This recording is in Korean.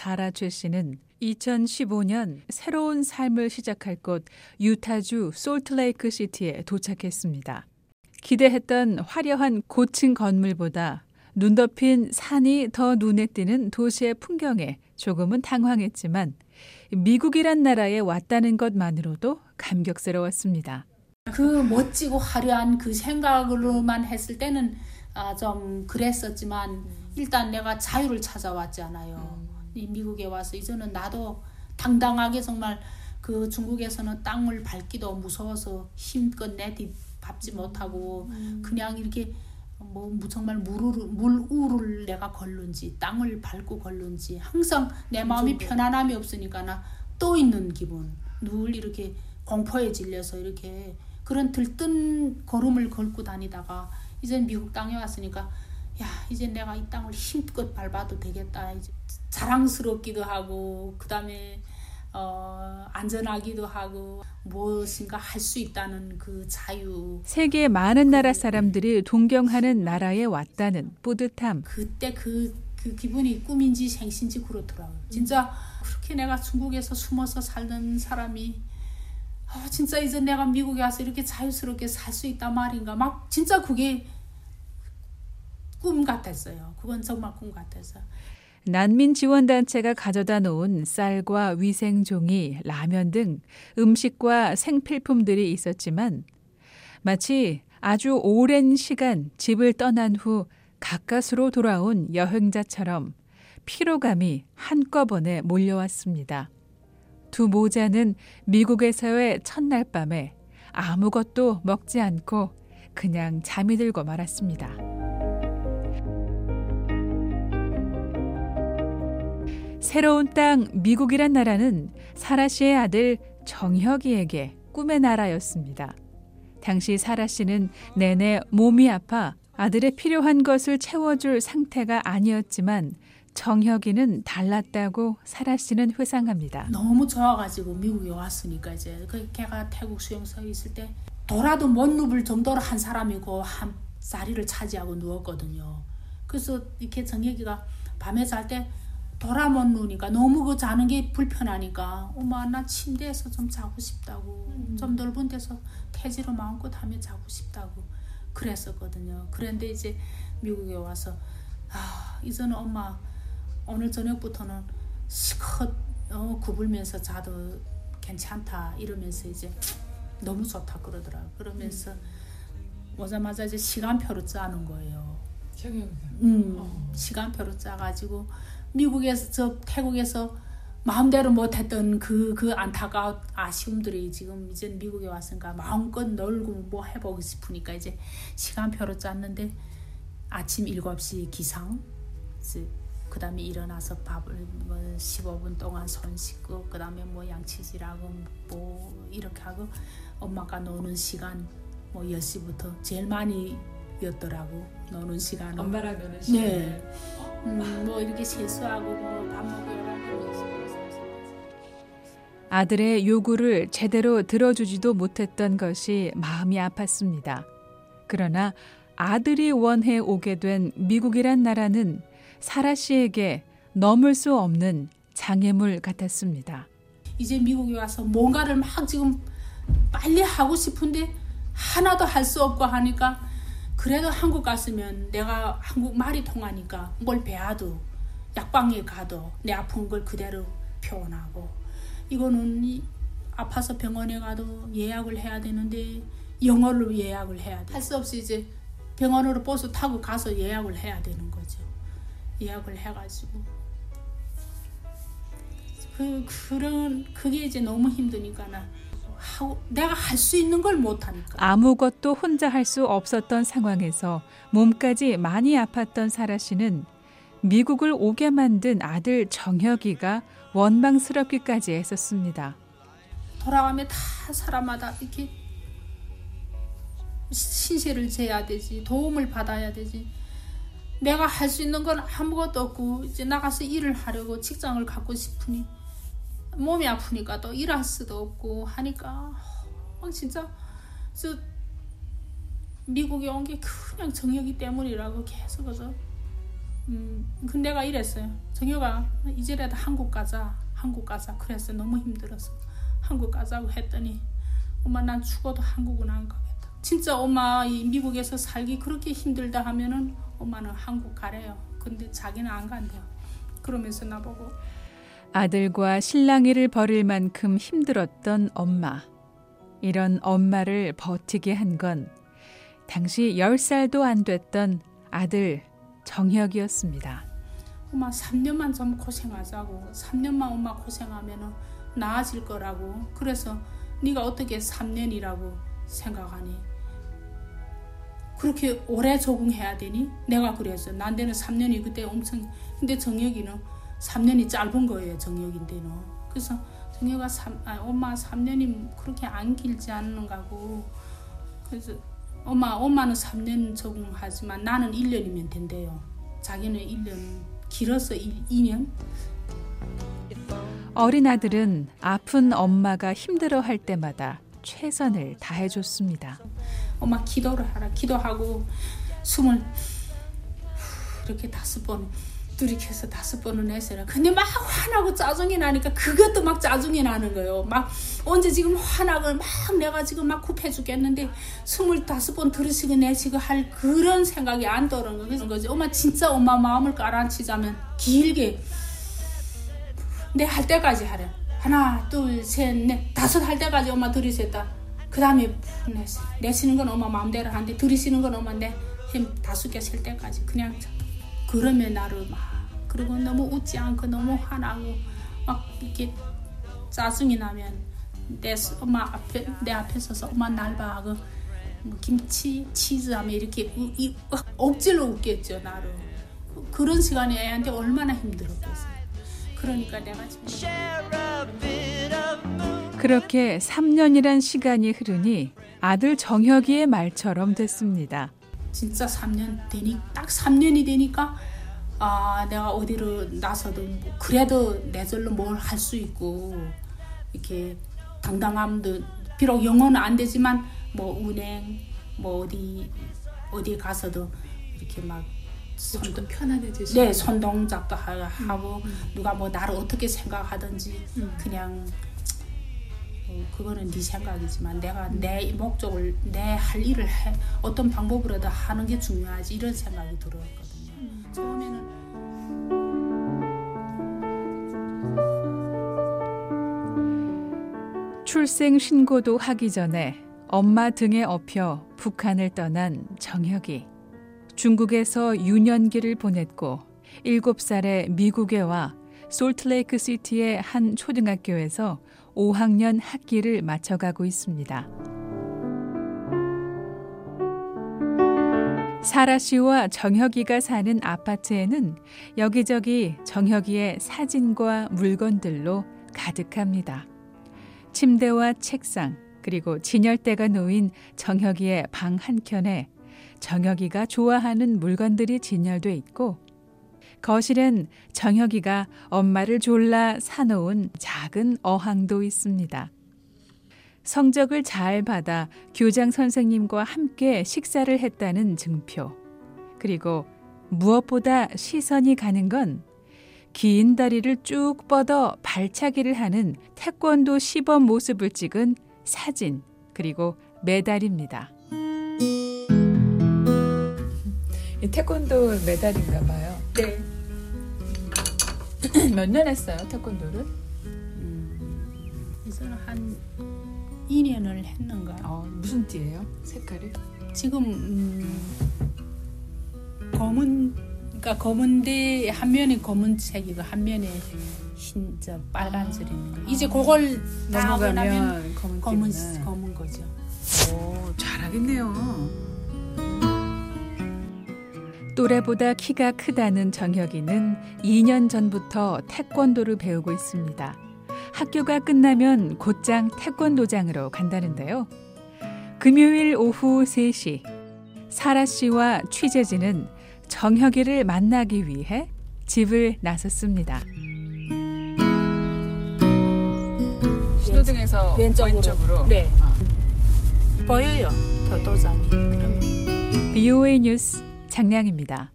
사라 최 씨는 2015년 새로운 삶을 시작할 곳 유타주 솔트레이크 시티에 도착했습니다. 기대했던 화려한 고층 건물보다 눈 덮인 산이 더 눈에 띄는 도시의 풍경에 조금은 당황했지만 미국이란 나라에 왔다는 것만으로도 감격스러웠습니다. 그 멋지고 화려한 그 생각으로만 했을 때는 아, 좀 그랬었지만 일단 내가 자유를 찾아왔잖아요. 이 미국에 와서 이제는 나도 당당하게 정말 그 중국에서는 땅을 밟기도 무서워서 힘껏 내뒤 밟지 못하고 그냥 이렇게 뭐 정말 물을 물우를 내가 걸는지 땅을 밟고 걸는지 항상 내 마음이 편안함이 없으니까 나 또 있는 기분 늘 이렇게 공포에 질려서 이렇게 그런 들뜬 걸음을 걸고 다니다가 이제 미국 땅에 왔으니까 야 이제 내가 이 땅을 힘껏 밟아도 되겠다 이제 자랑스럽기도 하고 그 다음에 어, 안전하기도 하고 무엇인가 할 수 있다는 그 자유. 세계 많은 나라 사람들이 동경하는 나라에 왔다는 뿌듯함. 그때 그, 그 기분이 꿈인지 생신지 그렇더라고요. 진짜 그렇게 내가 중국에서 숨어서 살던 사람이 어, 진짜 이제 내가 미국에 와서 이렇게 자유스럽게 살 수 있단 말인가. 막 진짜 그게 꿈 같았어요. 그건 정말 꿈 같았어요. 난민 지원 단체가 가져다 놓은 쌀과 위생 종이, 라면 등 음식과 생필품들이 있었지만 마치 아주 오랜 시간 집을 떠난 후 가까스로 돌아온 여행자처럼 피로감이 한꺼번에 몰려왔습니다. 두 모자는 미국에서의 첫날 밤에 아무것도 먹지 않고 그냥 잠이 들고 말았습니다. 새로운 땅 미국이란 나라는 사라 씨의 아들 정혁이에게 꿈의 나라였습니다. 당시 사라 씨는 내내 몸이 아파 아들의 필요한 것을 채워줄 상태가 아니었지만 정혁이는 달랐다고 사라 씨는 회상합니다. 너무 좋아가지고 미국에 왔으니까 이제 그 걔가 태국 수용소에 있을 때 돌아도 못 누울 정도로 한 사람이고 한 자리를 차지하고 누웠거든요. 그래서 이렇게 정혁이가 밤에 잘 때 돌아못 누니까 너무 그 자는 게 불편하니까 엄마 나 침대에서 좀 자고 싶다고 음. 좀 넓은 데서 태지로 마음껏 하며 자고 싶다고 그랬었거든요. 그런데 이제 미국에 와서 아 이제는 엄마 오늘 저녁부터는 시컷 어, 구불면서 자도 괜찮다 이러면서 이제 너무 좋다 그러더라. 그러면서 음. 오자마자 이제 시간표를 짜는 거예요. 음, 어. 시간표를 짜가지고 미국에서 저 태국에서 마음대로 못했던 그, 그 안타까운 아쉬움들이 지금 이제 미국에 왔으니까 마음껏 놀고 뭐 해보고 싶으니까 이제 시간표로 짰는데 아침 7시 기상, 그 다음에 일어나서 밥을 뭐 15분 동안 손 씻고, 그 다음에 뭐 양치질하고 뭐 이렇게 하고 엄마가 노는 시간 뭐 10시부터 제일 많이 였더라고 노는 시간 엄마랑 노는 시간 네. 음, 뭐 이렇게 세수하고 뭐밥 먹고 아들의 요구를 제대로 들어주지도 못했던 것이 마음이 아팠습니다. 그러나 아들이 원해 오게 된 미국이란 나라는 사라 씨에게 넘을 수 없는 장애물 같았습니다. 이제 미국에 와서 뭔가를 막 지금 빨리 하고 싶은데 하나도 할 수 없고 하니까 그래도 한국 갔으면 내가 한국 말이 통하니까 뭘 배워도 약방에 가도 내 아픈 걸 그대로 표현하고 이거는 아파서 병원에 가도 예약을 해야 되는데 영어로 예약을 해야 돼. 할 수 없이 이제 병원으로 버스 타고 가서 예약을 해야 되는 거죠. 예약을 해가지고 그 그런 그게 이제 너무 힘드니까 나 하고 내가 할 수 있는 걸 못하니까. 아무것도 혼자 할 수 없었던 상황에서 몸까지 많이 아팠던 사라 씨는 미국을 오게 만든 아들 정혁이가 원망스럽기까지 했었습니다. 돌아가면 다 사람마다 이렇게 신세를 져야 되지 도움을 받아야 되지 내가 할 수 있는 건 아무것도 없고 이제 나가서 일을 하려고 직장을 갖고 싶으니 몸이 아프니까 또 일할 수도 없고 하니까 막 진짜 저 미국에 온 게 그냥 정혁이 때문이라고 계속 그래서 음, 근데 내가 이랬어요. 정혁아 이제라도 한국 가자. 한국 가자. 그래서 너무 힘들어서 한국 가자고 했더니 엄마 난 죽어도 한국은 안 가겠다. 진짜 엄마 이 미국에서 살기 그렇게 힘들다 하면은 엄마는 한국 가래요. 근데 자기는 안 간대요. 그러면서 나보고 아들과 실랑이를 벌일 만큼 힘들었던 엄마. 이런 엄마를 버티게 한 건 당시 10살도 안 됐던 아들 정혁이었습니다. 엄마 3년만 좀 고생하자고. 3년만 엄마 고생하면 나아질 거라고. 그래서 네가 어떻게 3년이라고 생각하니? 그렇게 오래 적응해야 되니? 내가 그래서. 난데는 3년이 그때 엄청 근데 정혁이는 3년이 짧은 거예요 정혁인데는. 그래서 정혁아 3, 아, 엄마 3년이 그렇게 안 길지 않는가고. 그래서 엄마 엄마는 3년 적응하지만 나는 1년이면 된대요. 자기는 1년 길어서 1, 2년? 어린 아들은 아픈 엄마가 힘들어 할 때마다 최선을 다해줬습니다. 엄마 기도를 하라. 기도하고 숨을 이렇게 다섯 번 들이켜서 다섯 번을 내세라. 근데 막 화나고 짜증이 나니까 그것도 막 짜증이 나는 거예요. 막 언제 지금 화나고 막 내가 지금 막 굽해 죽겠는데 스물다섯 번 들으시고 내시고 할 그런 생각이 안 떠오르는 거지. 엄마 진짜 엄마 마음을 깔아치자면 길게 내 할 때까지 하래. 하나, 둘, 셋, 넷, 다섯 할 때까지 엄마 들이셨다. 그 다음에 내시, 내쉬는 건 엄마 마음대로 하는데 들이쉬는 건 엄마 내 힘 다섯 개셀 때까지 그냥 그러면 나를 막 그리고 너무 웃지 않고 너무 화나고 막 이렇게 짜증이 나면 내 엄마 앞에 내 앞에 서서 엄마 날 봐. 그뭐 김치 치즈 하면 이렇게 우, 이, 억지로 웃겠죠 나를 그 런 시간이 애한테 얼마나 힘들었겠어요. 그러니까 내가 지금 그렇게 3년이란 시간이 흐르니 아들 정혁이의 말처럼 됐습니다. 진짜 3년 되니? 딱 3년이 되니까 아 내가 어디로 나서도 뭐 그래도 내 절로 뭘 할 수 있고 이렇게 당당함도 비록 영어는 안 되지만 뭐 은행 뭐 어디 어디 가서도 이렇게 막좀 편안해지시. 네, 손동작도 하- 하고 누가 뭐 나를 어떻게 생각하든지 그냥 어, 그거는 네 생각이지만 내가 내 목적을 내 할 일을 해 어떤 방법으로든 하는 게 중요하지 이런 생각이 들었거든요. 처음에는 출생 신고도 하기 전에 엄마 등에 업혀 북한을 떠난 정혁이. 중국에서 유년기를 보냈고 7살에 미국에 와 솔트레이크 시티의 한 초등학교에서 5학년 학기를 마쳐가고 있습니다. 사라 씨와 정혁이가 사는 아파트에는 여기저기 정혁이의 사진과 물건들로 가득합니다. 침대와 책상, 그리고 진열대가 놓인 정혁이의 방 한켠에 정혁이가 좋아하는 물건들이 진열돼 있고 거실엔 정혁이가 엄마를 졸라 사놓은 작은 어항도 있습니다. 성적을 잘 받아 교장 선생님과 함께 식사를 했다는 증표. 그리고 무엇보다 시선이 가는 건 긴 다리를 쭉 뻗어 발차기를 하는 태권도 시범 모습을 찍은 사진, 그리고 메달입니다. 이 태권도 메달인가 봐요. 네. 몇 년 했어요, 태권도를? 이제는 한 2년을 했는가. 어, 무슨 띠예요? 색깔이? 지금 음, 검은 그러니까 검은데 한 면에 검은색이고 한 면에 흰저 빨간색 있는 거. 이제 그걸 다 하고 나면 검은 검은. 검은 거죠. 오, 잘하겠네요. 또래보다 키가 크다는 정혁이는 2년 전부터 태권도를 배우고 있습니다. 학교가 끝나면 곧장 태권도장으로 간다는데요. 금요일 오후 3시, 사라 씨와 취재진은 정혁이를 만나기 위해 집을 나섰습니다. 신호등에서 왼쪽으로. 왼쪽으로. 네. 아. 보여요. 더 도장이. BOA 뉴스 장량입니다.